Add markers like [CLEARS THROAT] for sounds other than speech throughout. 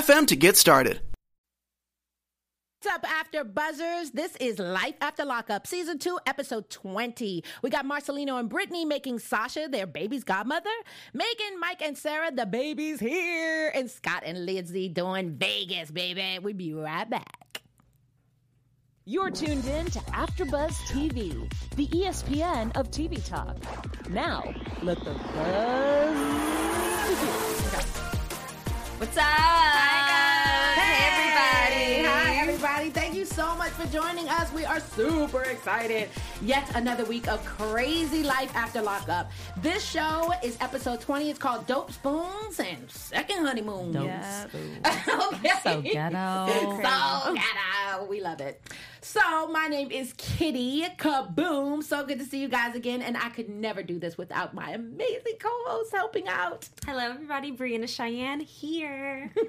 to get started. What's up, After Buzzers? This is Life After Lockup, Season 2, Episode 20. We got Marcelino and Brittany making Sasha their baby's godmother, Megan, Mike, and Sarah, the baby's here, and Scott and Lindsay doing Vegas, baby. We'll be right back. You're tuned in to AfterBuzz TV, the ESPN of TV talk. Now, let the buzz begin. What's up? Hi, Hey, Hey, everybody. Hi, everybody. Thank you so much for joining us. We are super excited. Yet another week of crazy life after lockup. This show is episode 20. It's called Dope Spoons and Second Honeymoon. Dope [LAUGHS] okay. So ghetto. So ghetto. We love it. So, my name is Kitty Kaboom. So good to see you guys again. And I could never do this without my amazing co host helping out. Hello, everybody. Brianna Cheyenne here. [LAUGHS]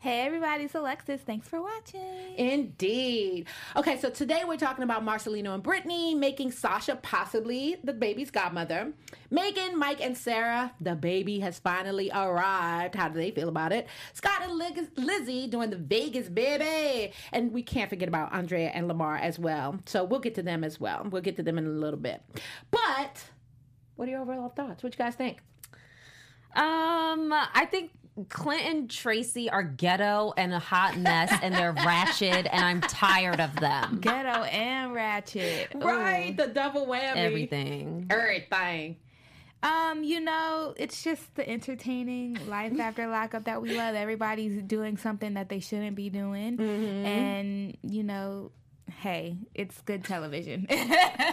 Hey everybody, it's Alexis. Thanks for watching. Indeed. Okay, so today we're talking about Marcelino and Brittany making Sasha possibly the baby's godmother. Megan, Mike, and Sarah, the baby has finally arrived. How do they feel about it? Scott and Liz- Lizzie doing the Vegas baby. And we can't forget about Andrea and Lamar as well. So we'll get to them as well. We'll get to them in a little bit. But what are your overall thoughts? What you guys think? Um, I think Clint and Tracy are ghetto and a hot mess, and they're [LAUGHS] ratchet, and I'm tired of them. Ghetto and ratchet. Ooh. Right, the double whammy. Everything. Everything. Um, you know, it's just the entertaining life [LAUGHS] after lockup that we love. Everybody's doing something that they shouldn't be doing, mm-hmm. and you know, hey, it's good television.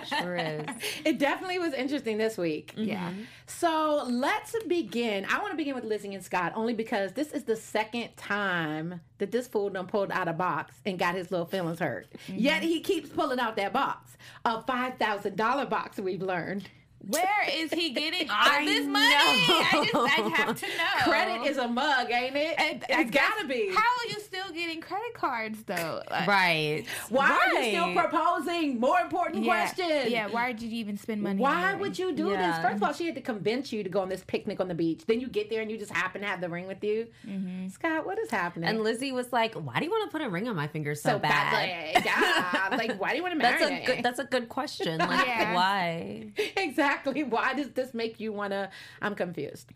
Sure is. [LAUGHS] It definitely was interesting this week. Mm-hmm. yeah. So let's begin. I want to begin with Lizzie and Scott only because this is the second time that this fool done pulled out a box and got his little feelings hurt. Yet mm-hmm. he keeps pulling out that box. A five thousand dollar box we've learned. Where is he getting [LAUGHS] all I this money? I just, I have to [LAUGHS] know. Credit is a mug, ain't it? And I it's guess- gotta be. How are you still getting credit cards though? Like, Right. Why are you still proposing? More important Yeah, question. yeah. Why did you even spend money? Why on would you do Yeah. this? First of all, she had to convince you to go on this picnic on the beach. Then you get there and you just happen to have the ring with you. Mm-hmm. Scott, what is happening? And Lizzie was like, "Why do you want to put a ring on my finger so, so bad?" badly. Yeah. [LAUGHS] like, why do you want to marry That's a me? good. That's a good question. Like, Yeah. why? exactly. [LAUGHS] Why does this make you want to? I'm confused.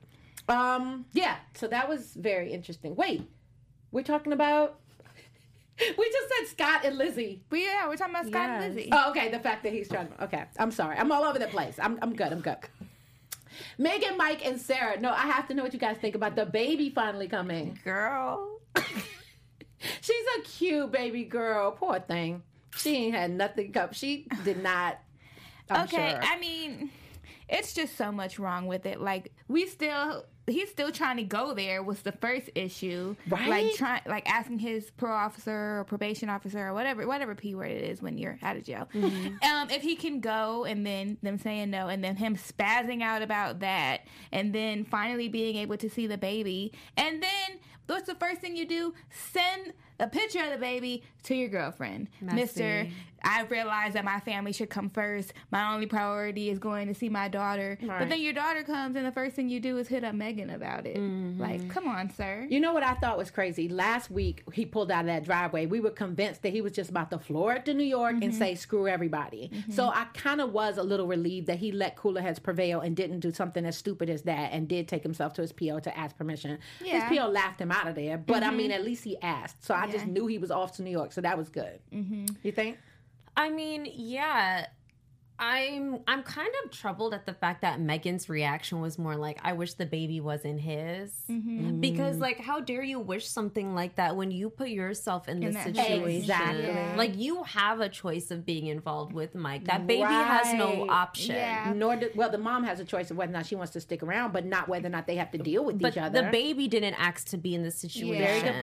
Um. Yeah. So that was very interesting. Wait, we're talking about. [LAUGHS] We just said Scott and Lizzie. But yeah, we're talking about Scott Yes. and Lizzie. Oh, okay. The fact that he's trying to. Okay. I'm sorry. I'm all over the place. I'm. I'm good. I'm good. Megan, Mike, and Sarah. No, I have to know what you guys think about the baby finally coming. Girl. [LAUGHS] She's a cute baby girl. Poor thing. She ain't had nothing come. She did not. I'm okay, sure. I mean, it's just so much wrong with it. Like we still, he's still trying to go there. Was the first issue, Right? Like trying, like asking his pro officer or probation officer or whatever, whatever p word it is when you're out of jail, um, if he can go, and then them saying no, and then him spazzing out about that, and then finally being able to see the baby, and then what's the first thing you do? Send a picture of the baby to your girlfriend, Mister. Messy. I realize that my family should come first. My only priority is going to see my daughter. Right. But then your daughter comes, and the first thing you do is hit up Megan about it. Mm-hmm. Like, come on, sir. You know what I thought was crazy? Last week he pulled out of that driveway. We were convinced that he was just about to floor it to New York and Mm-hmm. say screw everybody. So I kind of was a little relieved that he let cooler heads prevail and didn't do something as stupid as that and did take himself to his PO to ask permission. Yeah. Mm-hmm. His PO laughed him out of there, but I mean at least he asked. So I just knew he was off to New York. So that was good. Mm-hmm. You think? I mean, yeah. I'm I'm kind of troubled at the fact that Megan's reaction was more like, "I wish the baby wasn't his," Mm-hmm. because like, how dare you wish something like that when you put yourself in, In this situation? Exactly. Yeah. Like you have a choice of being involved with Mike. That baby has no option. Yeah. Nor did, well, the mom has a choice of whether or not she wants to stick around, but not whether or not they have to deal with But each other. the baby didn't ask to be in this situation. Very good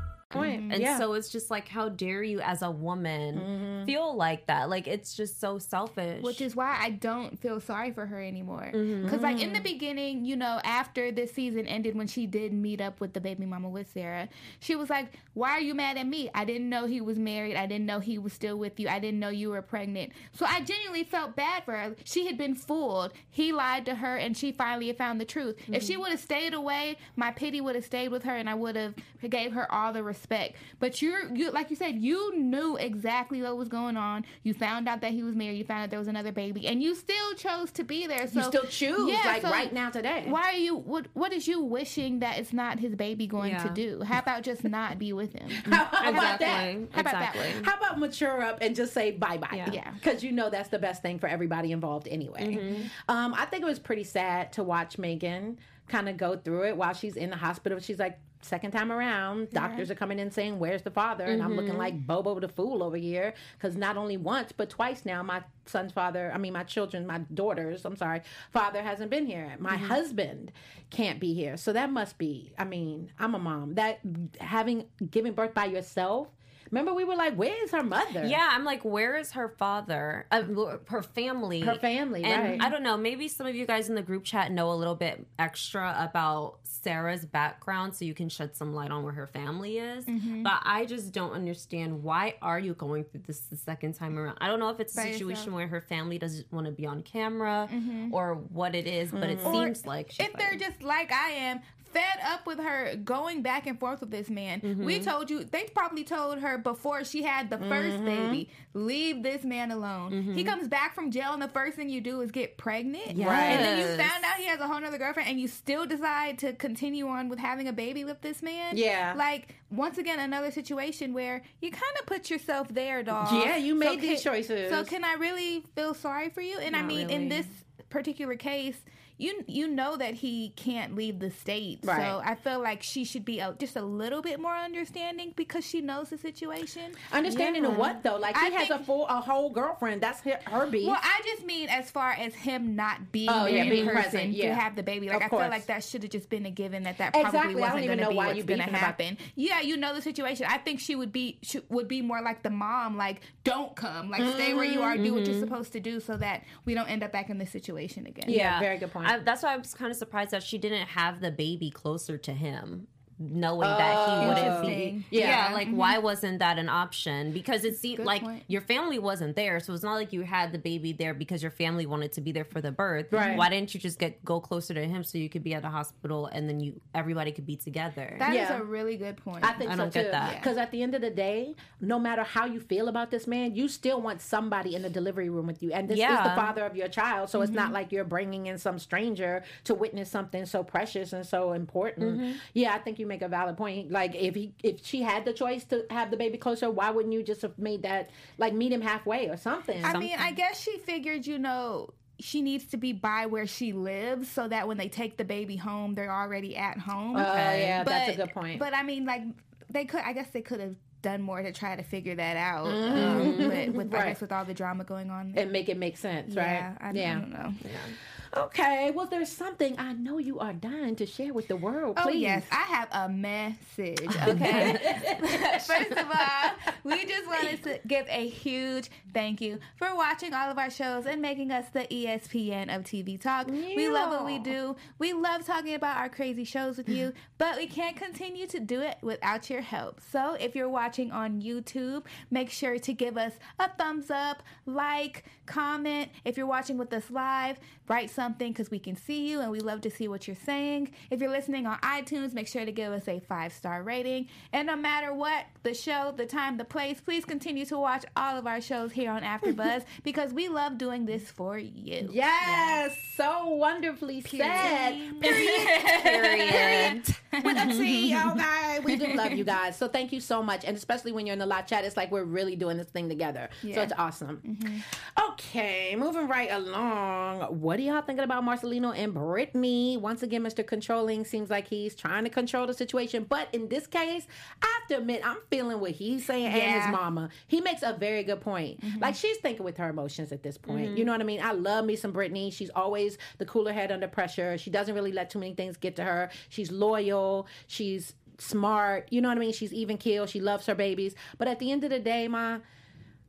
Point. Mm-hmm. And yeah. so it's just like, how dare you as a woman mm-hmm. feel like that? Like, it's just so selfish. Which is why I don't feel sorry for her anymore. Mm-hmm. Because, like, in the mm-hmm. beginning, you know, after this season ended, when she did meet up with the baby mama with Sarah, she was like, Why are you mad at me? I didn't know he was married. I didn't know he was still with you. I didn't know you were pregnant. So I genuinely felt bad for her. She had been fooled. He lied to her, and she finally found the truth. If she would have stayed away, my pity would have stayed with her, and I would have gave her all the respect. But you're, you, like you said, you knew exactly what was going on. You found out that he was married. You found out there was another baby, and you still chose to be there. So you still choose, Yeah, like so right now today. Why are you? What What is you wishing that it's not his baby going to do? How about just not be with him? [LAUGHS] How about that? Exactly. How about that? exactly. How about mature up and just say bye bye? Yeah. Yeah. Because you know that's the best thing for everybody involved anyway. Um, I think it was pretty sad to watch Megan kind of go through it while she's in the hospital. She's like, second time around, doctors are coming in saying, Where's the father? And I'm looking mm-hmm. like Bobo the fool over here. Because not only once, but twice now, my son's father, I mean, my children, my daughters, I'm sorry, father hasn't been here. My mm-hmm. husband can't be here. So that must be, I mean, I'm a mom. That having giving birth by yourself. Remember, we were like, "Where's her mother?" Yeah, I'm like, where is her father? Uh, her family. Her family, and right. I don't know. Maybe some of you guys in the group chat know a little bit extra about Sarah's background, so you can shed some light on where her family is. Mm-hmm. But I just don't understand why are you going through this the second time around? I don't know if it's a By situation yourself. where her family doesn't want to be on camera Mm-hmm. or what it is, but it Or seems like she's if they're like- just like I am, fed up with her going back and forth with this man. We Mm-hmm. told you they probably told her before she had the 1st baby, leave this man alone. Mm-hmm. He comes back from jail and the first thing you do is get pregnant. Yes. And then you found out he has a whole nother girlfriend and you still decide to continue on with having a baby with this man. Yeah. Like once again another situation where you kind of put yourself there, dog. Yeah, you made can- these choices. So can I really feel sorry for you? And I Not mean in this particular case, you you know that he can't leave the state. Right. So I feel like she should be a, just a little bit more understanding because she knows the situation. Understanding of what though? Like he I has a full, a whole girlfriend. That's her, her beef. Well, I just mean as far as him not being Oh, yeah, being person present, to yeah. have the baby. Like I feel like that should have just been a given that that probably Exactly. I don't wasn't even going to know be why what's going to beefing about- happen. Yeah, you know the situation. I think she would be she would be more like the mom, like don't come, like stay where you are, do what you're mm-hmm, mm-hmm. supposed to do, so that we don't end up back in this situation again. Yeah, very good point. I, that's why I was kind of surprised that she didn't have the baby closer to him, knowing that he wouldn't be. Yeah, Yeah. like why wasn't that an option? Because it seemed Good like point. your family wasn't there, so it's not like you had the baby there because your family wanted to be there for the birth. Right. Why didn't you just get go closer to him so you could be at the hospital and then you everybody could be together? That is Yeah. a really good point. I think I so don't get too. that. Because at the end of the day, no matter how you feel about this man, you still want somebody in the delivery room with you, and this is the father of your child. So it's Mm-hmm. not like you're bringing in some stranger to witness something so precious and so important. Mm-hmm. Yeah, I think you make a valid point. Like if he, if she had the choice to have the baby closer, why wouldn't you just have made that like meet him halfway or something? I mean, I guess she figured, you know, she needs to be by where she lives so that when they take the baby home, they're already at home. Oh yeah, But- that's a good point. But I mean, like they could. I guess they could have done more to try to figure that out. Mm-hmm. Um, but with I guess with all the drama going on. and make it make sense, yeah, right? I, I don't know. Okay. Well, there's something I know you are dying to share with the world. Please. Oh yes, I have a message. [LAUGHS] Okay. [LAUGHS] First of all, we just wanted to give a huge thank you for watching all of our shows and making us the ESPN of TV talk. We love what we do. We love talking about our crazy shows with you, [SIGHS] but we can't continue to do it without your help. So if you're watching on YouTube, make sure to give us a thumbs up, like, comment. If you're watching with us live, write some something because we can see you and we love to see what you're saying. If you're listening on iTunes, make sure to give us a five star rating. And no matter what, the show, the time, the place, please continue to watch all of our shows here on AfterBuzz [LAUGHS] because we love doing this for you. Yes, so wonderfully said. Period. Period. [LAUGHS] With a T, okay. We do love you guys. So thank you so much. And especially when you're in the live chat, it's like we're really doing this thing together. So it's awesome. Mm-hmm. Okay, moving right along. What do y'all thinking about Marcelino and Brittany? Once again, Mr. Controlling seems like he's trying to control the situation. But in this case, I have to admit, I'm feeling what he's saying and his mama. He makes a very good point. Mm-hmm. Like she's thinking with her emotions at this point. Mm-hmm. You know what I mean? I love me some Brittany. She's always the cooler head under pressure. She doesn't really let too many things get to her. She's loyal. She's smart. You know what I mean? She's even keel. She loves her babies. But at the end of the day, ma,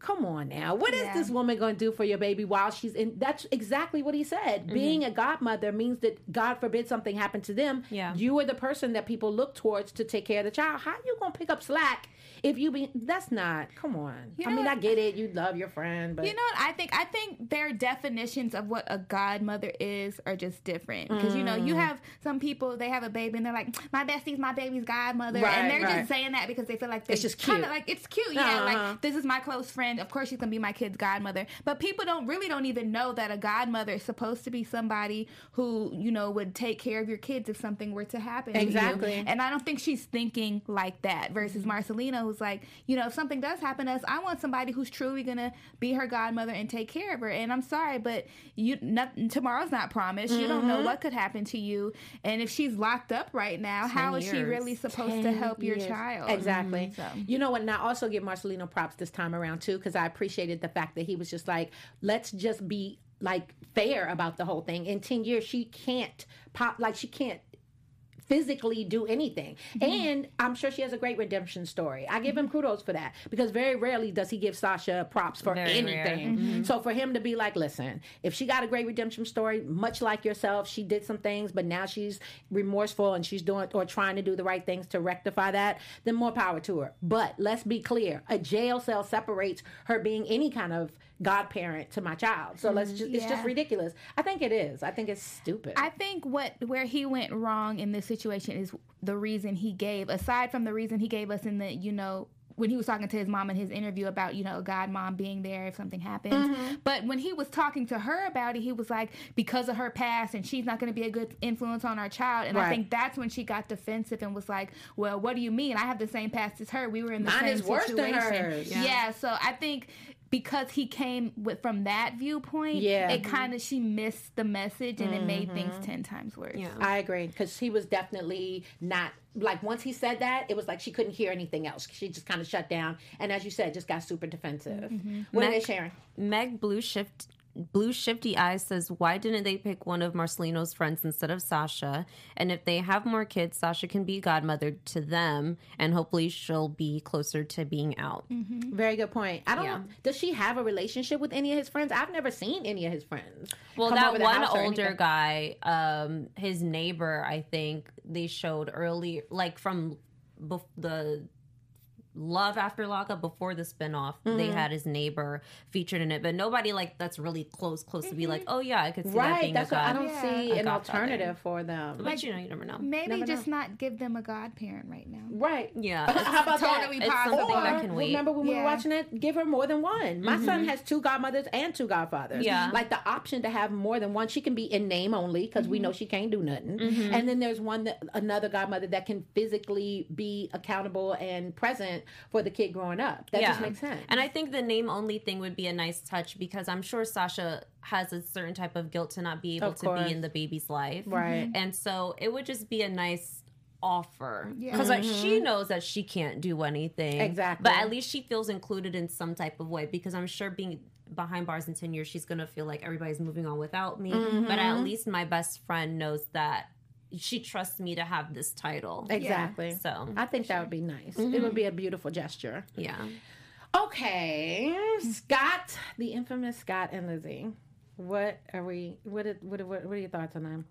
come on now. What is Yeah. this woman going to do for your baby while she's in? That's exactly what he said. Mm-hmm. Being a godmother means that God forbid something happened to them. Yeah. You are the person that people look towards to take care of the child. How are you going to pick up slack if you be? That's not. Come on. You I mean, what? I get it. You love your friend, but You know what I think? I think their definitions of what a godmother is are just different. Because you know, Mm. you have some people they have a baby and they're like, "My bestie's my baby's godmother," Right, and they're right. just saying that because they feel like they It's just kinda cute. like it's cute. Yeah, Uh-huh. like this is my close friend. Of course, she's gonna be my kid's godmother. But people don't really don't even know that a godmother is supposed to be somebody who you know would take care of your kids if something were to happen. to. Exactly. And I don't think she's thinking like that. Versus Marcelina, who's like, you know, if something does happen to us, I want somebody who's truly gonna be her godmother and take care of her. And I'm sorry, but you, nothing, tomorrow's not promised. You don't know mm-hmm. what could happen to you. And if she's locked up right now, how is she years. really supposed to help your child? Exactly. Mm-hmm. So- You know what? And I also give Marcelino props this time around too, because I appreciated the fact that he was just like, let's just be like fair about the whole thing. In 10 years, she can't pop, like, she can't physically do anything. Mm-hmm. And I'm sure she has a great redemption story. I give him mm-hmm. kudos for that because very rarely does he give Sasha props for Very anything. Mm-hmm. So for him to be like, listen, if she got a great redemption story, much like yourself, she did some things, but now she's remorseful and she's doing or trying to do the right things to rectify that, then more power to her. But let's be clear, a jail cell separates her being any kind of godparent to my child. So let's just it's just ridiculous. I think it is. I think it's stupid. I think what where he went wrong in this situation is the reason he gave, aside from the reason he gave us in the, you know, when he was talking to his mom in his interview about, you know, God mom being there if something happens. Mm-hmm. But when he was talking to her about it, he was like, because of her past and she's not going to be a good influence on our child. And I think that's when she got defensive and was like, well, what do you mean? I have the same past as her. We were in the Mine same is worse than situation. hers. Yeah. So I think because he came with from that viewpoint, Yeah. it kind of she missed the message and it made things Mm-hmm. ten times worse. Yeah. I agree because he was definitely not like once he said that it was like she couldn't hear anything else. She just kind of shut down, and as you said, just got super defensive. What are they Meg- sharing? Meg Blue Shift Blue Shifty Eyes says, Why didn't they pick one of Marcelino's friends instead of Sasha? And if they have more kids, Sasha can be godmother to them and hopefully she'll be closer to being out. Very good point. I don't. Yeah. Does she have a relationship with any of his friends? I've never seen any of his friends. Well, that one older guy, um, his neighbor, I think they showed early, like from bef- the Love After Lockup before the spinoff, they Mm-hmm. had his neighbor featured in it, but nobody like that's really close, close to be like, mm-hmm. oh yeah, I could see that Right. being That's a God, I don't Yeah. see an alternative for them. But you know, you never know. Maybe Never just not give them a godparent right now. Right. Yeah, How about totally that? It's something Or, that can wait. remember when we were watching it? Give her more than one. My son mm-hmm. has two godmothers and two godfathers. Yeah. like the option to have more than one. She can be in name only because we mm-hmm. know she can't do nothing. And then there's one that another godmother that can physically be accountable and present for the kid growing up. That just makes sense. And I think the name only thing would be a nice touch because I'm sure Sasha has a certain type of guilt to not be able to be in the baby's life. Right. And so it would just be a nice offer Yeah. because like she mm-hmm. knows that she can't do anything Exactly. but at least she feels included in some type of way because i'm sure being behind bars in 10 years she's gonna feel like everybody's moving on without me but at mm-hmm. least my best friend knows that she trusts me to have this title exactly. so I think that would be nice. It would mm-hmm. be a beautiful gesture. yeah Okay, Scott, the infamous Scott and Lizzie. What are we? What? are- What? are- What, what are your thoughts on them?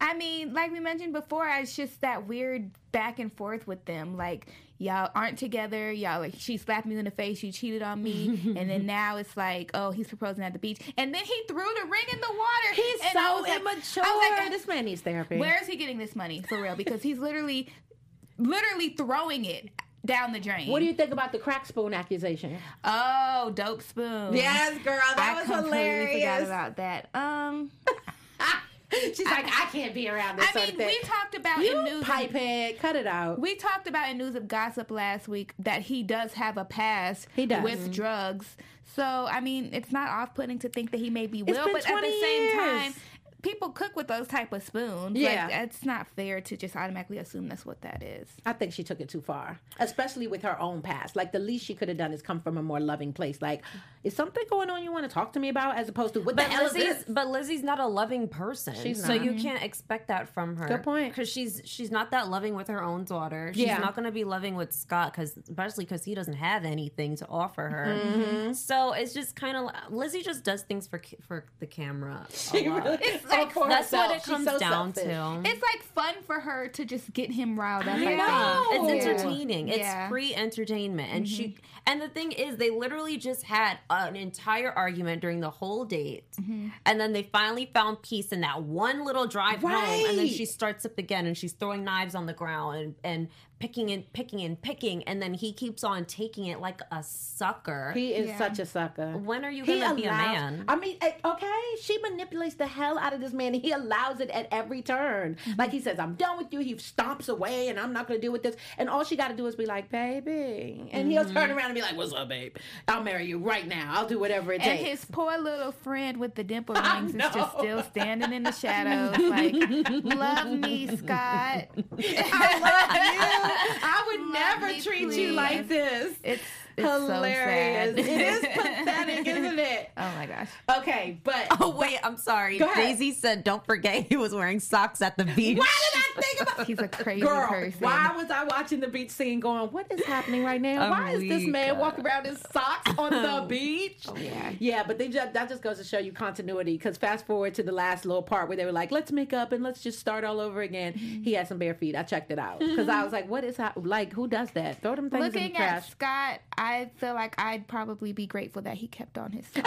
I mean, like we mentioned before, it's just that weird back and forth with them. Like, y'all aren't together. Y'all like she slapped me in the face. You cheated on me, [LAUGHS] and then now it's like, oh, he's proposing at the beach, and then he threw the ring in the water. He's And I so was like- immature. I was like, this man needs therapy. where is he getting this money for real? Because he's literally, literally throwing it down the drain. what do you think about the crack spoon accusation? Oh, dope spoon. Yes, girl, that I was completely hilarious. Forgot about that. Um, [LAUGHS] She's like, I can't be around this I sort mean, of thing. we talked about you in news. pipe head, cut it out. We talked about in news of gossip last week that he does have a past He does. with mm-hmm. drugs. So I mean, it's not off-putting to think that he may be will, but at the same years. time, people cook with those type of spoons. Yeah. like, it's not fair to just automatically assume that's what that is. I think she took it too far, especially with her own past. Like the least she could have done is come from a more loving place. Like, is something going on you want to talk to me about, as opposed to what the But hell is Lizzie's, this? but Lizzie's not a loving person, She's so not. you can't expect that from her. Good point. Because she's she's not that loving with her own daughter. She's Yeah. not going to be loving with Scott, because especially because he doesn't have anything to offer her. Mm-hmm. So it's just kind of Lizzie just does things for for the camera. a lot. It's like for That's what it comes so down selfish. to. it's like fun for her to just get him riled up. I Yeah, think. it's Yeah. entertaining. It's Yeah. free entertainment, and she mm-hmm. and the thing is, they literally just had an entire argument during the whole date, mm-hmm. and then they finally found peace in that one little drive home, and then she starts up again, and she's throwing knives on the ground and and picking and picking and picking, and then he keeps on taking it like a sucker. He is Yeah. such a sucker. when are you gonna be a man? I mean, eh, okay, she manipulates the hell out of this man. and He allows it at every turn. Mm-hmm. Like he says, "I'm done with you." He stomps away, and I'm not going to deal with this. And all she got to do is be like, "Baby," and he'll Mm-hmm. turn around and be like, "What's up, babe? I'll marry you right now. I'll do whatever it And takes." And his poor little friend with the dimple [LAUGHS] rings is just still standing in the [LAUGHS] shadows, like, love me, Scott. [LAUGHS] I would Love never treat you like this. It's, it's Hilarious. So it is pathetic, isn't [LAUGHS] it? Oh my gosh. Okay, but Oh wait, I'm sorry. Daisy said, "Don't forget he was wearing socks at the beach." why did I think about? [LAUGHS] He's a crazy Girl, person. why was I watching the beach scene going, what is happening right now? I'm Why is this man walking around in socks on the [LAUGHS] beach? Oh, yeah. Yeah, but they just, that just goes to show you continuity. Because fast forward to the last little part where they were like, let's make up and let's just start all over again. Mm-hmm. He had some bare feet. I checked it out. Because I was like, what is that? Like, who does that? Throw them things in the Looking trash. at Scott, I feel like I'd probably be grateful that he kept on his [LAUGHS] side.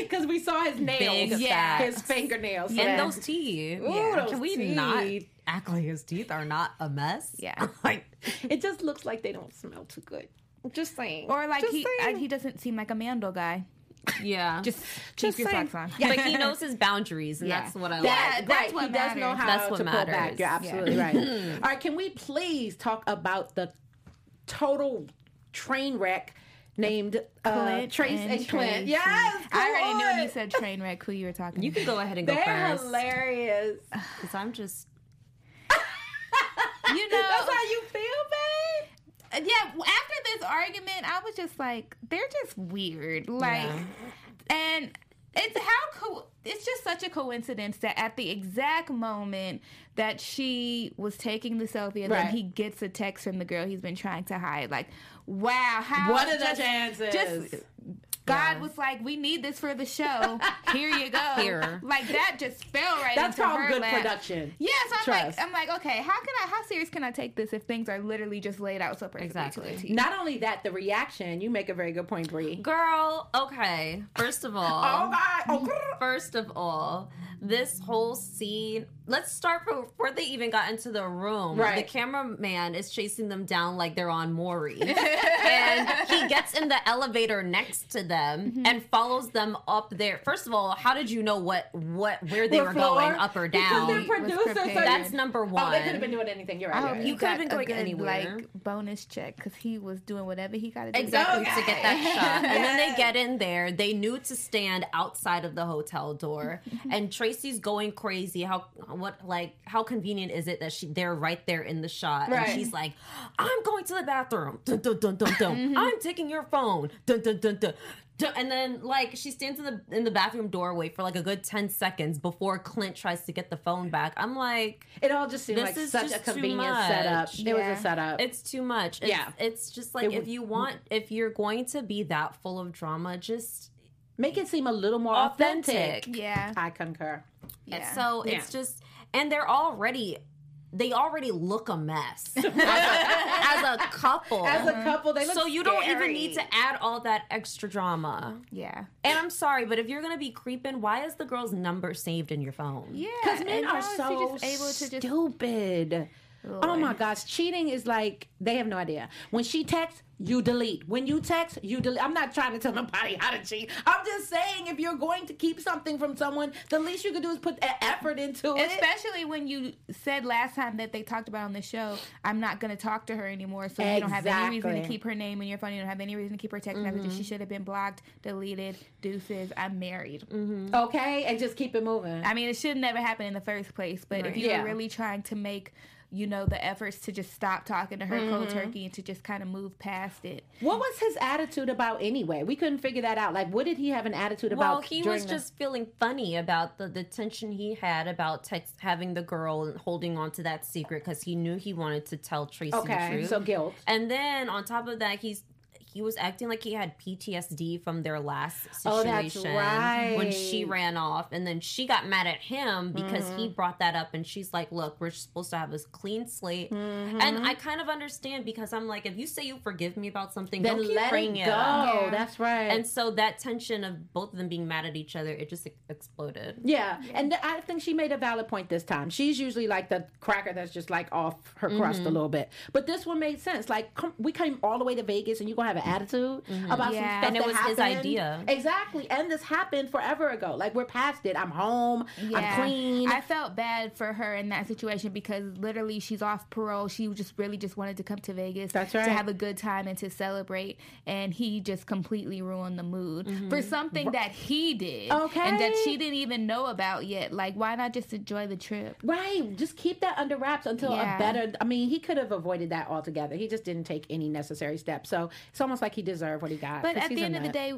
Because we saw his nails. Big Yeah. facts. His fingernails. So and that- those teeth. Ooh, those Can we not teeth. act like his teeth are not a mess? Yeah. [LAUGHS] like it just looks like they don't smell too good. Just saying. or like Just he saying. I, he doesn't seem like a Mando guy. yeah. Just [LAUGHS] Just keep your saying. socks on. Yeah. but he knows his boundaries, and Yeah. that's what I That, like. that's right. what he does know matters. how That's what to pull back. matters. You're absolutely right. [CLEARS THROAT] All right, can we please talk about the total train wreck named uh, Clint Trace and, Clint? Tracy. Yes, I already knew when you said train wreck who you were talking You can go ahead and go They're first. hilarious. [SIGHS] Because I'm just. [LAUGHS] You know, That's how you feel, babe. Uh, yeah after this argument i was just like they're just weird like and it's how co- it's just such a coincidence that at the exact moment that she was taking the selfie and Right. then he gets a text from the girl he's been trying to hide like wow how What are the just- chances? just God was like, "We need this for the show. [LAUGHS] Here you go." Here. like that just fell right That's into called her good lap. production. Yes, I'm Trust. like, I'm like, okay, how can I, how serious can I take this if things are literally just laid out so perfectly Exactly. to? Not only that, the reaction. You make a very good point, Bree. Girl, okay. First of [LAUGHS] all, Oh God! Oh, first of all, this whole scene. Let's start from before they even got into the room. Right. The cameraman is chasing them down like they're on Maury, [LAUGHS] and he gets in the elevator next to them Mm-hmm. and follows them up there. First of all, how did you know what what where they What were floor? going, up or down? producers. so prepared. you- That's number one. Oh, they could have been doing anything. You're right. I you're you You could've been a going good, anywhere. Like bonus check because he was doing whatever he got to do. Exactly to get that shot. And then they get in there. They knew to stand outside of the hotel door. [LAUGHS] and Tracy's going crazy. How what like how convenient is it that she they're right there in the shot? Right. And she's like, I'm going to the bathroom. Dun, dun, dun, dun, dun. Mm-hmm. I'm taking your phone. Dun, dun, dun, dun. Dun. And then like she stands in the in the bathroom doorway for like a good 10 seconds before Clint tries to get the phone back. I'm like, It all just seemed This like is such a convenient setup. It Yeah. was a setup. it's too much. It's, Yeah. It's just like It if you want, if you're going to be that full of drama, just Make it seem a little more authentic. authentic. Yeah, I concur. yeah. So Yeah. it's just, and they're already they already look a mess [LAUGHS] as, a, as a couple. As a couple, they look so you don't even need to add all that extra drama. Yeah. And I'm sorry, but if you're gonna be creeping, why is the girl's number saved in your phone? Yeah. Because men are how is she so able to just stupid. Oh, oh my gosh, cheating is like they have no idea. When she texts, you delete. When you text, you delete. I'm not trying to tell nobody how to cheat. I'm just saying if you're going to keep something from someone, the least you could do is put effort into it. Especially when you said last time that they talked about on the show, I'm not going to talk to her anymore. So you don't have any reason to keep her name in your phone. You don't have any reason to keep her text messages. She mm-hmm. should have been blocked, deleted, deuces. I'm married. Mm-hmm. Okay, and just keep it moving. I mean, it should never happen in the first place. But if you're Yeah. really trying to make, you know, the efforts to just stop talking to her cold mm-hmm. turkey and to just kind of move past it. What was his attitude about anyway? We couldn't figure that out. Like, what did he have an attitude about? Well, he was the- just feeling funny about the, the tension he had about text having the girl and holding on to that secret because he knew he wanted to tell Tracy the okay. truth. So guilt. And then on top of that, he's he was acting like he had PTSD from their last Oh, that's situation right. when she ran off, and then she got mad at him because he Mm-hmm. brought that up, and she's like, "Look, we're supposed to have a clean slate," Mm-hmm. and I kind of understand because I'm like, if you say you forgive me about something, Then don't let it it go. up. That's right. And so that tension of both of them being mad at each other, it just exploded. Yeah, and I think she made a valid point this time. She's usually like the cracker that's just like off her crust Mm-hmm. a little bit, but this one made sense. Like, come, we came all the way to Vegas, and you're gonna have an attitude about some stuff And it that was his idea. exactly. And this happened forever ago. Like we're past it. I'm home. I'm clean. I felt bad for her in that situation because literally she's off parole. She just really just wanted to come to Vegas That's right. to have a good time and to celebrate. And he just completely ruined the mood for something that he did. Okay. And that Mm-hmm. She didn't even know about yet. Like, why not just enjoy the trip? Right, just keep that under wraps until Yeah. a better. I mean, he could have avoided that altogether. He just didn't take any necessary steps. So it's almost like he deserved what he got. But at the end of the day,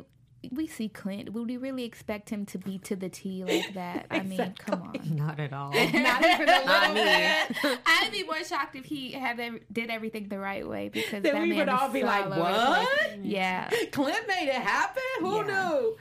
we see Clint. Would we really expect him to be to the T like that? I mean, come on. Not at all. [LAUGHS] not even a [LAUGHS] little me. bit. [LAUGHS] I'd be more shocked if he had ev- did everything the right way because Then that we man would all be like, all over the "What?" Yeah. Clint made it happen. Who Yeah. knew?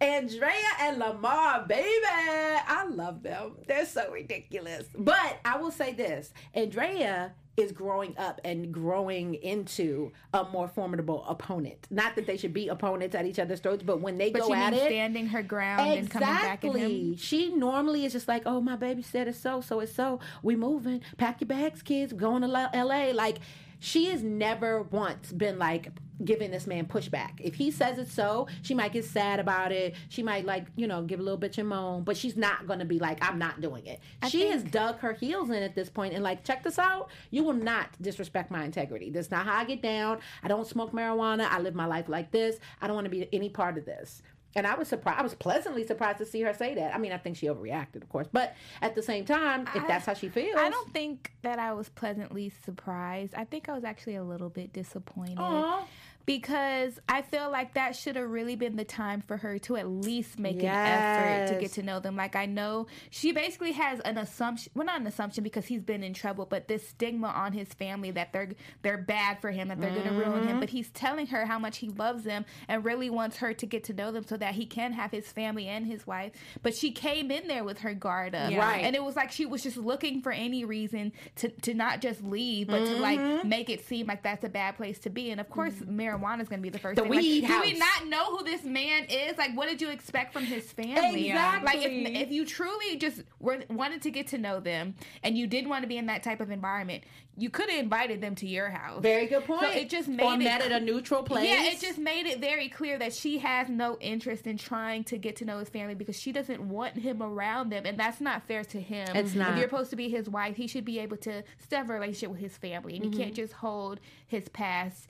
Andrea and Lamar, baby. I love them. They're so ridiculous. But I will say this Andrea is growing up and growing into a more formidable opponent. Not that they should be opponents at each other's throats, but when they But go at it. standing her ground and coming back at him? Exactly. She normally is just like, oh, my baby said it's so, so it's so. We moving. Pack your bags, kids. We're going to L.A. Like, she has never once been like giving this man pushback. If he says it's so, she might get sad about it. She might like, you know, give a little bitch and moan, but she's not going to be like, I'm not doing it. she has dug her heels in at this point and like, check this out. You will not disrespect my integrity. That's not how I get down. I don't smoke marijuana. I live my life like this. I don't want to be any part of this. And I was surprised. I was pleasantly surprised to see her say that. I mean, I think she overreacted, of course, but at the same time, if that's how she feels, I don't think that I was pleasantly surprised. I think I was actually a little bit disappointed. Aw. Because I feel like that should have really been the time for her to at least make an effort to get to know them. Like I know she basically has an assumption, well not an assumption because he's been in trouble, but this stigma on his family that they're they're bad for him, that they're going to ruin Mm-hmm. him. But he's telling her how much he loves them and really wants her to get to know them so that he can have his family and his wife. But she came in there with her guard up, Right. And it was like she was just looking for any reason to to not just leave, but to like Mm-hmm. make it seem like that's a bad place to be. And of course, marijuana is going to be the first The thing. Like, weed do we not know who this man is? Like, what did you expect from his family? Exactly. Like, if, if you truly just were, wanted to get to know them and you didn't want to be in that type of environment, you could have invited them to your house. Very good point. So it just made or it met at a neutral place. yeah, it just made it very clear that she has no interest in trying to get to know his family because she doesn't want him around them, and that's not fair to him. It's not. If you're supposed to be his wife, he should be able to still have a relationship with his family, and you can't mm-hmm. just hold his past,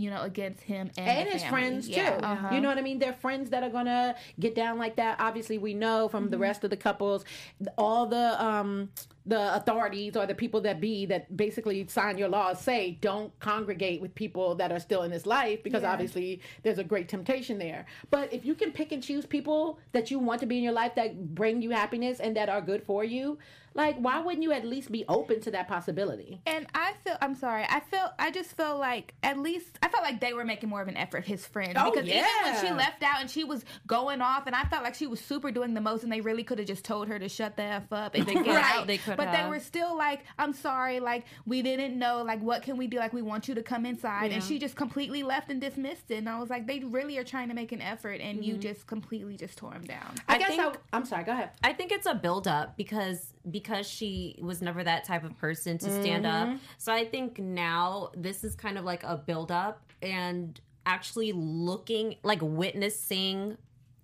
you know, against him and, and his family. friends Yeah, too. uh-huh. You know what I mean? They're friends that are gonna get down like that. Obviously, we know from Mm-hmm. the rest of the couples, all the um the authorities or the people that be that basically sign your laws say don't congregate with people that are still in this life because obviously there's a great temptation there. But if you can pick and choose people that you want to be in your life that bring you happiness and that are good for you, like why wouldn't you at least be open to that possibility? And I feel I'm sorry. I feel I just feel like at least I felt like they were making more of an effort, his friend Oh, because even when she left out and she was going off and I felt like she was super doing the most and they really could have just told her to shut the F up and to get [LAUGHS] Right. out. They could could but they were still like, "I'm sorry, like we didn't know, like what can we do? Like we want you to come inside," and she just completely left and dismissed it. And I was like, they really are trying to make an effort, and you just completely just tore them down. I, I guess think- I, I'm sorry. Go ahead. I think it's a build up because because she was never that type of person to stand Mm-hmm. up. So I think now this is kind of like a build up and actually looking like witnessing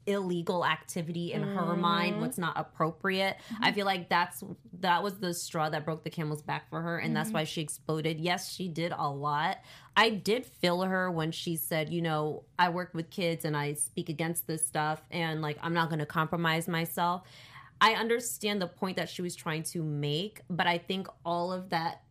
illegal activity in her Mm-hmm. mind what's not appropriate. I feel like that's that was the straw that broke the camel's back for her and Mm-hmm. that's why she exploded. Yes she did a lot. I did feel her when she said you know i work with kids and i speak against this stuff and like i'm not going to compromise myself. I understand the point that she was trying to make but i think all of that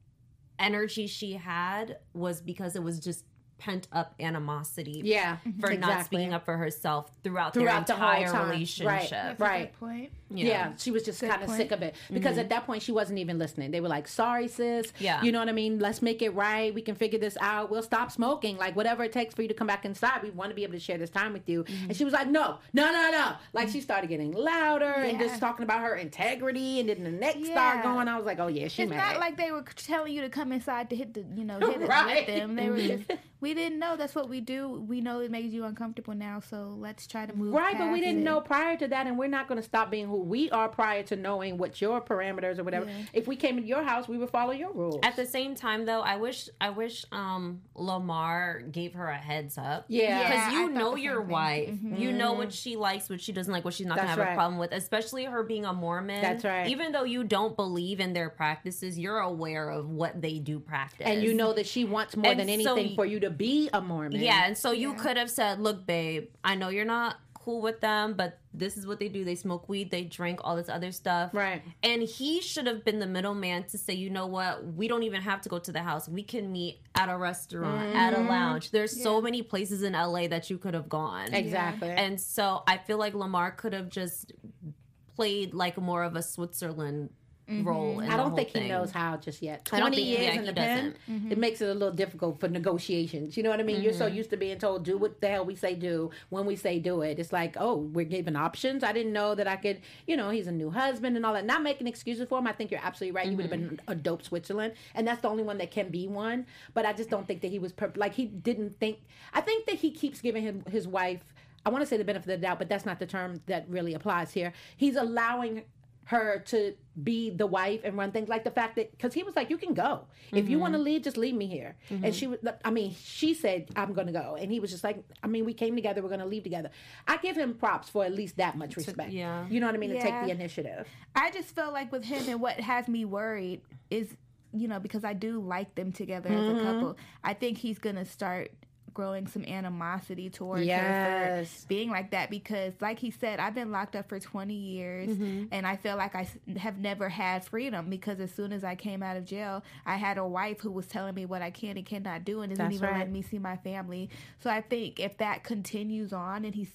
energy she had was because it was just pent up animosity Yeah, for mhm. not speaking up for herself throughout, Throughout the their whole entire time. Right. relationship. That's Right. Good point. Yeah. yeah. she was just kind of sick of it because mm-hmm. at that point she wasn't even listening. They were like, "Sorry, sis. Yeah. you know what I mean. Let's make it right. We can figure this out. We'll stop smoking. Like whatever it takes for you to come back inside. We want to be able to share this time with you." Mm-hmm. And she was like, "No, no, no, no." Like she started getting louder and just talking about her integrity, and then the next Yeah. started going. I was like, "Oh yeah, she It's mad." not like they were telling you to come inside to hit the, you know, [LAUGHS] hit it Right. with them. They were just, [LAUGHS] we didn't know that's what we do. We know it makes you uncomfortable now, so let's try to move. Right, but we didn't it. know prior to that, and we're not going to stop being who we are prior to knowing what your parameters or whatever. If we came into your house, we would follow your rules. At the same time, though, I wish I wish um Lamar gave her a heads up. Yeah. because Yeah, you thought know your same thing. wife. You know what she likes, what she doesn't like, what she's not gonna have right. a problem with. Especially her being a Mormon. That's right. Even though you don't believe in their practices, you're aware of what they do practice, and you know that she wants more And than anything y- for you to be a Mormon. Yeah, and so you could have said, "Look, babe, I know you're not cool with them, but this is what they do. They smoke weed, they drink all this other stuff." Right. And he should have been the middleman to say, "You know what? We don't even have to go to the house. We can meet at a restaurant, at a Mm-hmm. lounge. There's so many places in LA that you could have gone." exactly. And so I feel like Lamar could have just played like more of a Switzerland role. Mm-hmm. In Mm-hmm. I don't think thing. he knows how just yet. Twenty years yeah, in the pen, it makes it a little difficult for negotiations. You know what I mean? You're so used to being told do what the hell we say do when we say do it. It's like, oh, we're given options. I didn't know that I could. You know, he's a new husband and all that. Not making excuses for him. I think you're absolutely right. He would have been a dope Switzerland, and that's the only one that can be one. But I just don't think that he was per- like he didn't think. I think that he keeps giving him his wife. I want to say the benefit of the doubt, but that's not the term that really applies here. He's allowing her to be the wife and run things like the fact that because he was like you can go. If you want to leave just leave me here. And she was i mean she said i'm gonna go. And he was just like i mean we came together we're gonna leave together. I give him props for at least that much respect. yeah. you know what i mean? To take the initiative. I just feel like with him and what has me worried is, you know, because I do like them together as Mm-hmm. a couple. I think he's gonna start growing some animosity towards her for being like that because like he said i've been locked up for 20 years Mm-hmm. and i feel like I have never had freedom because as soon as i came out of jail i had a wife who was telling me what i can and cannot do and isn't That's even right. letting me see my family so i think if that continues on and he's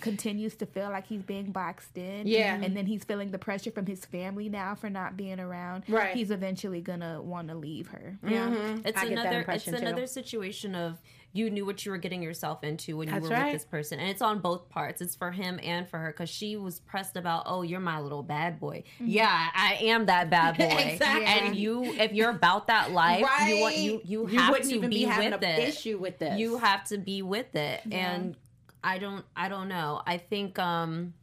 continues to feel like he's being boxed in Yeah. and then he's feeling the pressure from his family now for not being around Right. he's eventually gonna want to leave her Yeah, it's Mm-hmm. I another it's impression, too. another situation of you knew what you were getting yourself into when you That's were right. with this person, and it's on both parts. It's for him and for her because she was pressed about, oh, you're my little bad boy. Yeah, I am that bad [LAUGHS] boy. Mm-hmm. Exactly. And you, if you're about that life, you want you you You have to even be, be having with an it. issue with this. You have to be with it, and I don't I don't know. I think um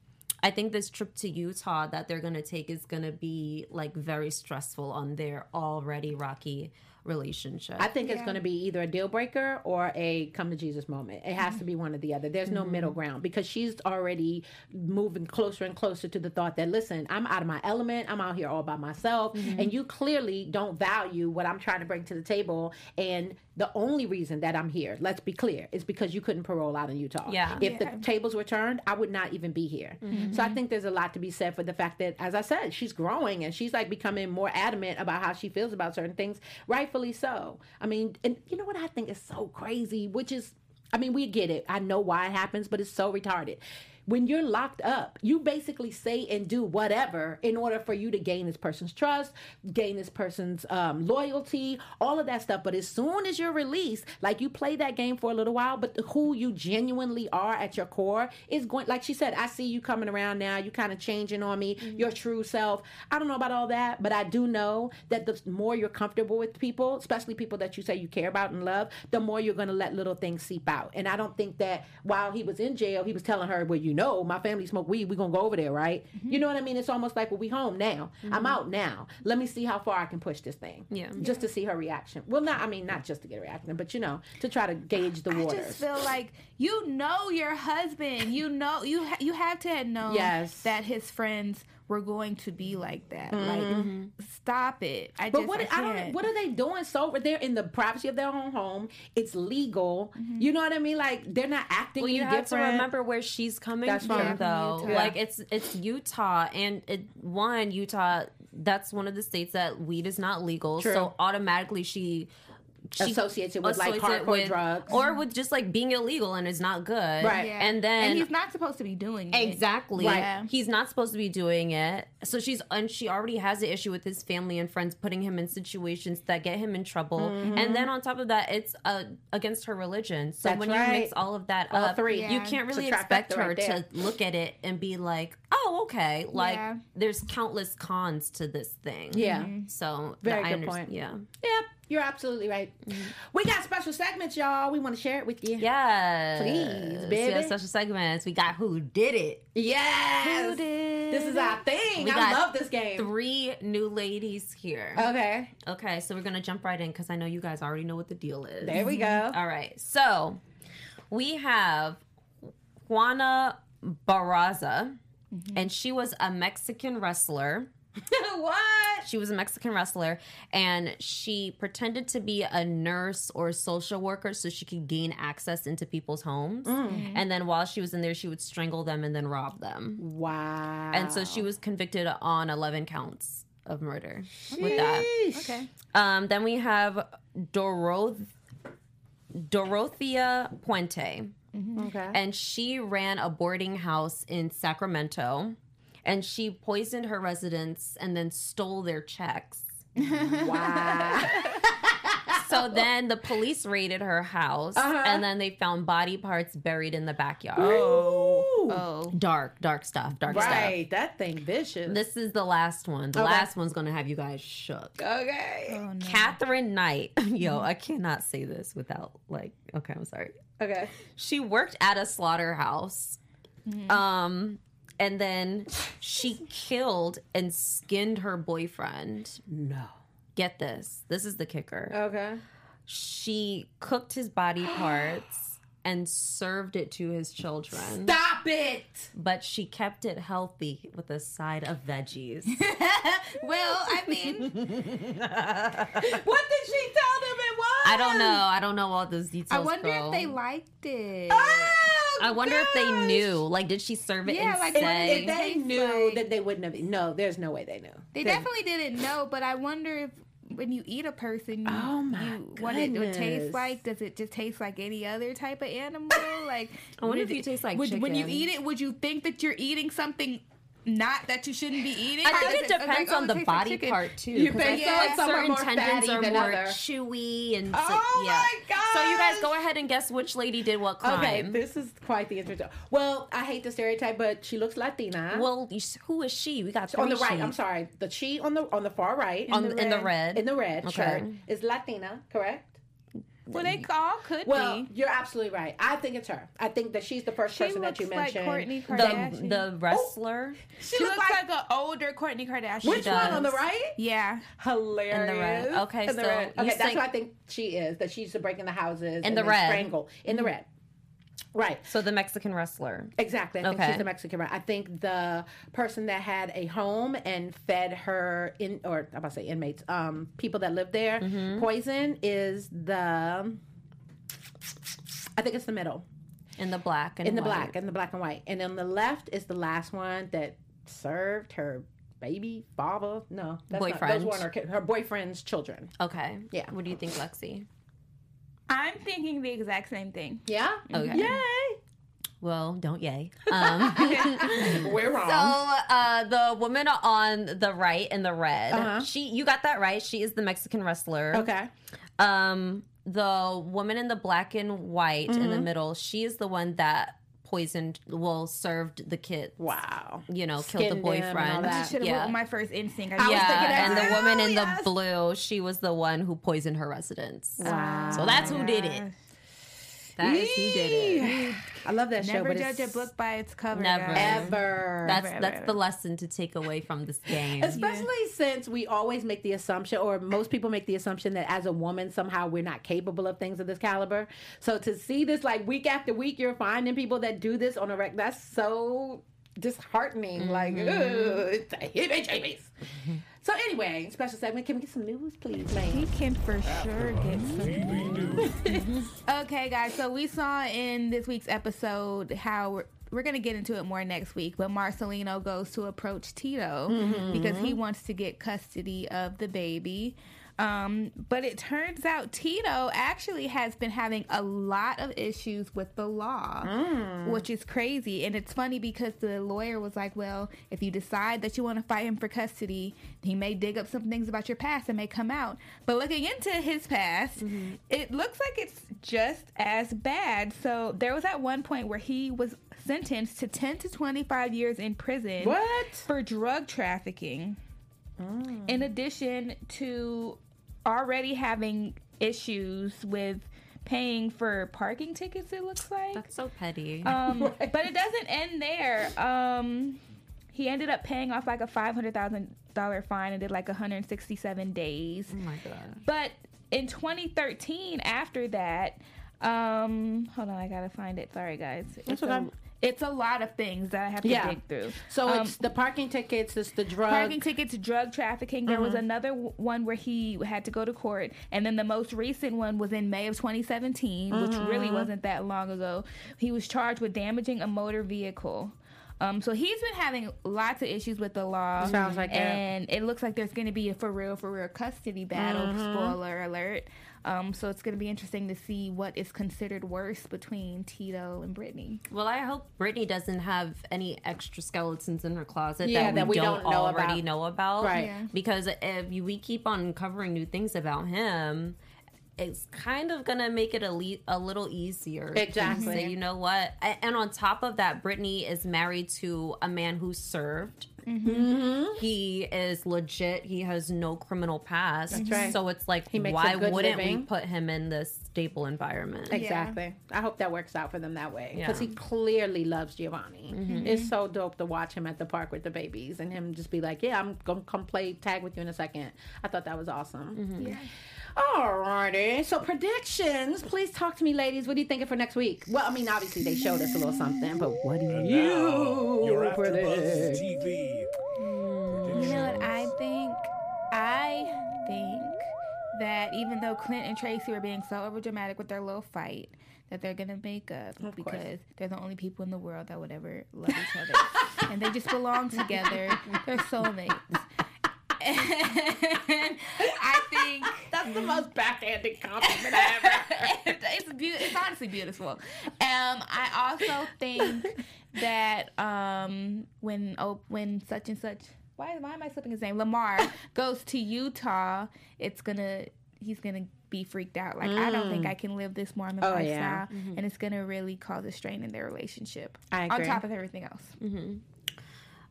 I think this trip to Utah that they're gonna take is gonna be like very stressful on their already rocky relationship. I think it's going to be either a deal breaker or a come to Jesus moment. It has to Mm-hmm. be one or the other. There's no middle ground because she's already moving closer and closer to the thought that, listen, I'm out of my element. I'm out here all by myself. Mm-hmm. And you clearly don't value what I'm trying to bring to the table. And the only reason that I'm here, let's be clear, is because you couldn't parole out in Utah. Yeah. If the tables were turned, I would not even be here. Mm-hmm. So I think there's a lot to be said for the fact that, as I said, she's growing and she's like becoming more adamant about how she feels about certain things, rightfully so. I mean, and you know what I think is so crazy, which is, I mean, we get it. I know why it happens, but it's so retarded. When you're locked up, you basically say and do whatever in order for you to gain this person's trust, gain this person's um, loyalty, all of that stuff. But as soon as you're released, like you play that game for a little while, but who you genuinely are at your core is going, like she said, I see you coming around now. You kind of changing on me, your true self. I don't know about all that, but I do know that the more you're comfortable with people, especially people that you say you care about and love, the more you're going to let little things seep out. And I don't think that while he was in jail, he was telling her, well, you know, my family smoke weed. We're going to go over there, right? Mm-hmm. You know what I mean? It's almost like, well, we home now. I'm mm-hmm. out now. Let me see how far I can push this thing. Yeah. Just to see her reaction. Well, not, I mean, not just to get a reaction, but, you know, to try to gauge the waters. I just feel like you know your husband. You know you ha- you have to have known Yes. that his friends were going to be like that. Like, stop it. I Mm-hmm. But just what I I don't what are they doing sober? They're in the privacy of their own home. It's legal. Mm-hmm. You know what I mean? Like they're not acting Well, any you have to remember where she's coming That's from, right. though. From Like it's it's Utah, and it, one Utah. That's one of the states that weed is not legal, True. so automatically she. She Associates it with, like, associates it hardcore with- drugs. or with just like being illegal and it's not good, Right. Yeah. And then and he's not supposed to be doing it. Exactly. Right. He's not supposed to be doing it. So she's and she already has the issue with his family and friends putting him in situations that get him in trouble. Mm-hmm. And then on top of that, it's uh, against her religion. So That's when you mix all of that All up, three. you can't really expect her right to look at it and be like, "Oh, okay." Like Yeah. there's countless cons to this thing. Yeah. So Very good under- point. Yeah. Yeah, you're absolutely right. Mm-hmm. We got special segments, y'all. We want to share it with you. Yes. Please, baby. special segments. We got who did it. Yes. Who did This is our thing. We I love this game. Three new ladies here. Okay. Okay, so we're gonna jump right in because I know you guys already know what the deal is. There we go. Mm-hmm. All right, so we have Juana Barraza, mm-hmm. and she was a Mexican wrestler. [LAUGHS] what? She was a Mexican wrestler, and she pretended to be a nurse or social worker so she could gain access into people's homes. And then while she was in there, she would strangle them and then rob them. Wow. And so she was convicted on 11 counts of murder with that. Okay. Um, then we have Doroth- Dorothea Puente, Okay. and she ran a boarding house in Sacramento, and she poisoned her residents and then stole their checks. [LAUGHS] wow. So then the police raided her house, Uh-huh. and then they found body parts buried in the backyard. oh. Oh. Dark, dark stuff, dark stuff. Right. That thing vicious. This is the last one. The Okay. last one's gonna have you guys shook. okay. Oh, no. Katherine Knight. [LAUGHS] Yo, I cannot say this without like. Okay, I'm sorry. Okay. She worked at a slaughterhouse, um, and then she [LAUGHS] killed and skinned her boyfriend. No. Get this. This is the kicker. Okay. She cooked his body [GASPS] parts and served it to his children, Stop it. but she kept it healthy with a side of veggies. [LAUGHS] Well, I mean, [LAUGHS] What did she tell them it was? I don't know. I don't know all those details. I wonder if they liked it. Oh, I oh, wonder if they knew. Like, did she serve it Yeah, like, If, what instead? did if they knew like- that they wouldn't have. No, there's no way they knew. They There's- definitely didn't know, but I wonder if when you eat a person, you, Oh my you, what it would taste like. Does it just taste like any other type of animal? Like, [LAUGHS] I wonder if you taste like would, when you eat it, would you think that you're eating something not that you shouldn't be eating? I think it like, depends oh, on it the tastes like body part too. You think feel like certain more tendons are more other. chewy and oh so- Oh yeah. my So you guys go ahead and guess which lady did what crime. Okay, this is quite the interesting. Well, I hate the stereotype, but she looks Latina. well, who is she? We got on the right. I'm sorry. The she on the on the far right. On the in the red. red. in the red Okay. shirt is Latina, correct? Well, they all could Well, be. you're absolutely right. I think it's her. I think that she's the first She person that you looks like mentioned. Kourtney the Kardashian. the wrestler she, looks like, an older Kourtney Kardashian. Which one on the right? Yeah. Hilarious. In the red. Okay, In the so red. okay, that's think- what I think she is. That she's the breaking the houses In and the then red. Mm-hmm. strangle in the red. Right. so the Mexican wrestler. Exactly. I think Okay. she's a Mexican. right? I think the person that had a home and fed her in, or I'm about to say inmates, um, people that live there, Mm-hmm. poison is the. I think it's the middle In the black and in the white. black and the black and white, and on the left is the last one that served her baby father. No, that's Not, Boyfriend. those weren't her, her boyfriend's children. Okay. Yeah. What do you think, Lexi? I'm thinking the exact same thing. Yeah. Okay. Yay. Well, don't yay. [LAUGHS] Um, We're [LAUGHS] wrong. so uh, the woman on the right in the red, Uh-huh. she you got that right. She is the Mexican wrestler. okay. Um, the woman in the black and white in Mm-hmm. the middle, she is the one that poisoned, well, served the kid. Wow. You know, killed the Skinned them and all boyfriend. that. I should have Yeah. my first instinct. I I was was thinking Yeah, oh, and the too. woman in Yes. the blue, she was the one who poisoned her residence. Wow. So that's who did it. That is who did it. I love that show, Never but judge a book by its cover. Never. guys. ever. That's Ever, that's ever. the lesson to take away from this game. Especially since we always make the assumption, or most people make the assumption that as a woman, somehow we're not capable of things of this caliber. So to see this like week after week, you're finding people that do this on a rec. That's so disheartening. Like, mm-hmm. ugh, it's a hibby So anyway, special segment. Can we get some news, please, He man? can for uh, sure uh, get some. News. [LAUGHS] okay, guys. So we saw in this week's episode how we're, we're going to get into it more next week, but Marcelino goes to approach Tito mm-hmm. because he wants to get custody of the baby. Um, but it turns out Tito actually has been having a lot of issues with the law, mm. which is crazy. And it's funny because the lawyer was like, Well, if you decide that you want to fight him for custody, he may dig up some things about your past that may come out. But looking into his past, mm-hmm. it looks like it's just as bad. So there was at one point where he was sentenced to 10 to 25 years in prison What? for drug trafficking mm. in addition to already having issues with paying for parking tickets it looks like That's so petty. um, [LAUGHS] but it doesn't end there um, he ended up paying off like a $500000 fine and did like 167 days oh my god. but in 2013 after that um hold on i gotta find it sorry guys it's, a, okay. It's a lot of things that i have to Yeah. dig through So Um, it's the parking tickets, it's the drug. parking tickets, drug trafficking. There was another w- one where he had to go to court, and then the most recent one was in May of 2017, which really wasn't that long ago. He was charged with damaging a motor vehicle. Um, so he's been having lots of issues with the law. Sounds like that. and it looks like there's going to be a for real, for real custody battle. Spoiler alert. Um, so it's going to be interesting to see what is considered worse between Tito and Brittany. Well, I hope Brittany doesn't have any extra skeletons in her closet Yeah, that, that we, we don't, don't know already about. know about. Right. Yeah. Because if we keep on uncovering new things about him, it's kind of gonna make it a, le- a little easier. to Exactly. Say, you know what? And on top of that, Brittany is married to a man who served. Mm-hmm. mm-hmm. He is legit. He has no criminal past. That's right. So it's like, He makes why wouldn't living. we put him in this stable environment? Exactly. I hope that works out for them that way because Yeah. he clearly loves Giovanni. Mm-hmm. It's so dope to watch him at the park with the babies and him just be like, "Yeah, I'm gonna come play tag with you in a second. I thought that was awesome. Mm-hmm. Yeah. Alrighty. So predictions. Please talk to me, ladies. What are you thinking for next week? Well, I mean, obviously they showed us a little something, but what do And you now, your AfterBuzz predict? Mm. You know what I think? I think that even though Clint and Tracy were being so overdramatic with their little fight, that they're gonna make up course. because they're the only people in the world that would ever love each other, [LAUGHS] and they just belong together. They're soulmates. And [LAUGHS] I think [LAUGHS] That's the most backhanded compliment I ever. [LAUGHS] it's beau- it's honestly beautiful. Um, I also think that um, when oh, when such and such why why am I slipping his name Lamar goes to Utah, it's gonna he's gonna be freaked out. Like I don't think I can live this Mormon Oh, lifestyle, yeah. and it's gonna really cause a strain in their relationship. I agree. On top of everything else.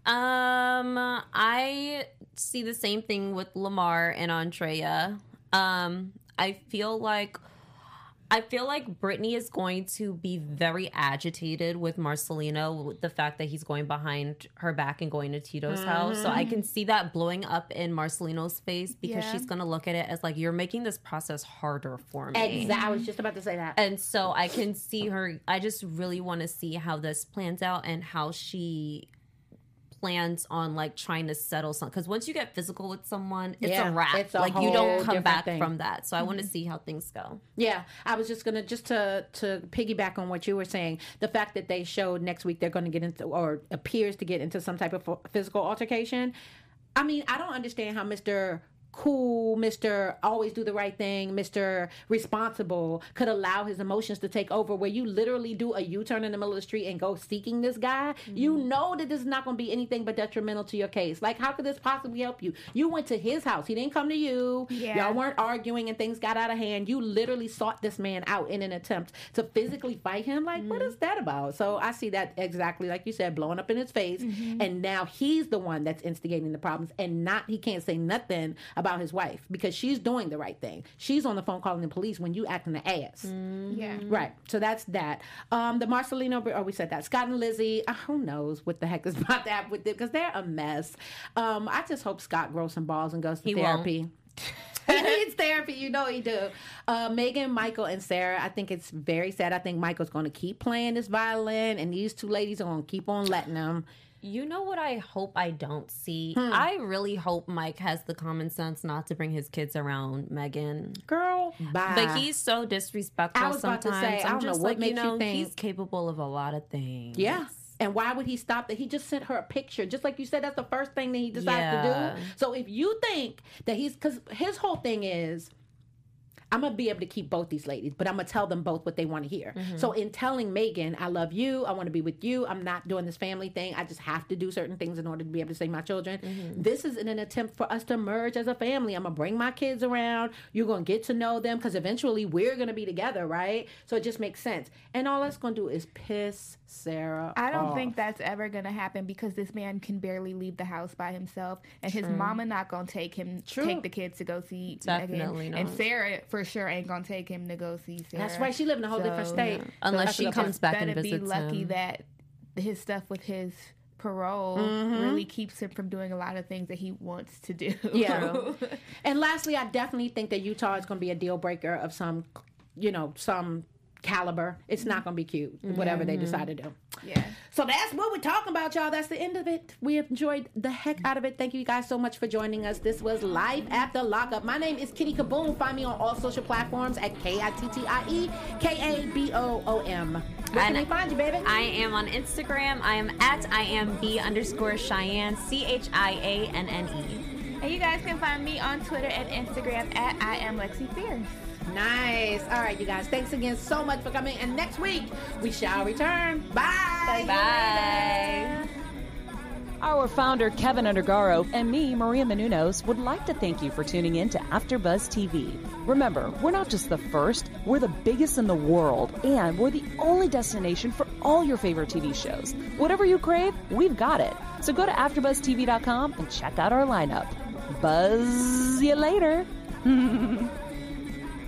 Um, I see the same thing with Lamar and Andrea. Um, I feel like I feel like Brittany is going to be very agitated with Marcelino with the fact that he's going behind her back and going to Tito's house. So I can see that blowing up in Marcelino's face because Yeah. she's gonna look at it as like you're making this process harder for me. Exactly. I was just about to say that. And so I can see her. I just really want to see how this plans out and how she plans on like trying to settle something. Because once you get physical with someone, it's Yeah, a wrap. it's a like you don't come back thing. from that. So I want to mm-hmm. see how things go. Yeah, I was just gonna just to to piggyback on what you were saying. The fact that they showed next week they're going to get into or appears to get into some type of physical altercation. I mean, I don't understand how Mister cool, Mr. always do the right thing, Mr. responsible could allow his emotions to take over where you literally do a U-turn in the middle of the street and go seeking this guy, you mm-hmm. know that this is not going to be anything but detrimental to your case. Like how could this possibly help you? You went to his house. He didn't come to you. Yeah. Y'all weren't arguing and things got out of hand. You literally sought this man out in an attempt to physically fight him. Like, what is mm-hmm. that about? So I see that exactly like you said, blowing up in his face. Mm-hmm. And now he's the one that's instigating the problems and not, he can't say nothing about his wife because she's doing the right thing. She's on the phone calling the police when you acting the ass. Yeah. Right. So that's that. Um, the Marcelino, oh, we said that. Scott and Lizzie, uh, who knows what the heck is [LAUGHS] about that with it because they're a mess. Um, I just hope Scott grows some balls and goes to He won't. therapy. [LAUGHS] he needs therapy, you know he do. Uh, Megan, Michael, and Sarah. I think it's very sad. I think Michael's going to keep playing this violin, and these two ladies are going to keep on letting him. You know what I hope I don't see? Hmm. I really hope Mike has the common sense not to bring his kids around Megan. Girl, bye. But he's so disrespectful I was about sometimes. to say, I I'm don't know just what like, makes you you know, think- he's capable of a lot of things. Yeah. And why would he stop that? He just sent her a picture. Just like you said, that's the first thing that he decides Yeah. to do. So if you think that he's, because his whole thing is, I'm gonna be able to keep both these ladies, but I'm gonna tell them both what they want to hear. Mm-hmm. So in telling Megan, I love you, I want to be with you, I'm not doing this family thing. I just have to do certain things in order to be able to save my children. Mm-hmm. This is in an attempt for us to merge as a family. I'm gonna bring my kids around. You're gonna get to know them because eventually we're gonna be together, right? So it just makes sense. And all that's gonna do is piss Sarah. I don't off. think that's ever gonna happen because this man can barely leave the house by himself, and his mama not gonna take him, True. take the kids to go see Definitely Megan, and. Sarah for sure ain't gonna take him to go see Sarah. That's right. She live in a whole different So, state. Unless that's she comes back and better be lucky him. that his stuff with his parole Mm-hmm. really keeps him from doing a lot of things that he wants to do. Yeah. [LAUGHS] and lastly, I definitely think that Utah is going to be a deal breaker of some, you know, some caliber. It's not mm-hmm. going to be cute, whatever they mm-hmm. decide to do. yeah. So that's what we're talking about, y'all. That's the end of it. We have enjoyed the heck out of it. Thank you guys so much for joining us. This was Love After Lockup. My name is Kitty Kaboom. Find me on all social platforms at K I T T I E K A B O O M. Where can And they find you, baby? I am on Instagram. I am at I am B underscore Cheyenne, C H I A N N E. And you guys can find me on Twitter and Instagram at I am Lexi Fierce. Nice. All right, you guys. Thanks again so much for coming. And next week, we shall return. Bye. Bye. Our founder, Kevin Undergaro, and me, Maria Menounos, would like to thank you for tuning in to AfterBuzz TV. Remember, we're not just the first, we're the biggest in the world, and we're the only destination for all your favorite TV shows. Whatever you crave, we've got it. So go to AfterBuzzTV.com and check out our lineup. Buzz you later. [LAUGHS]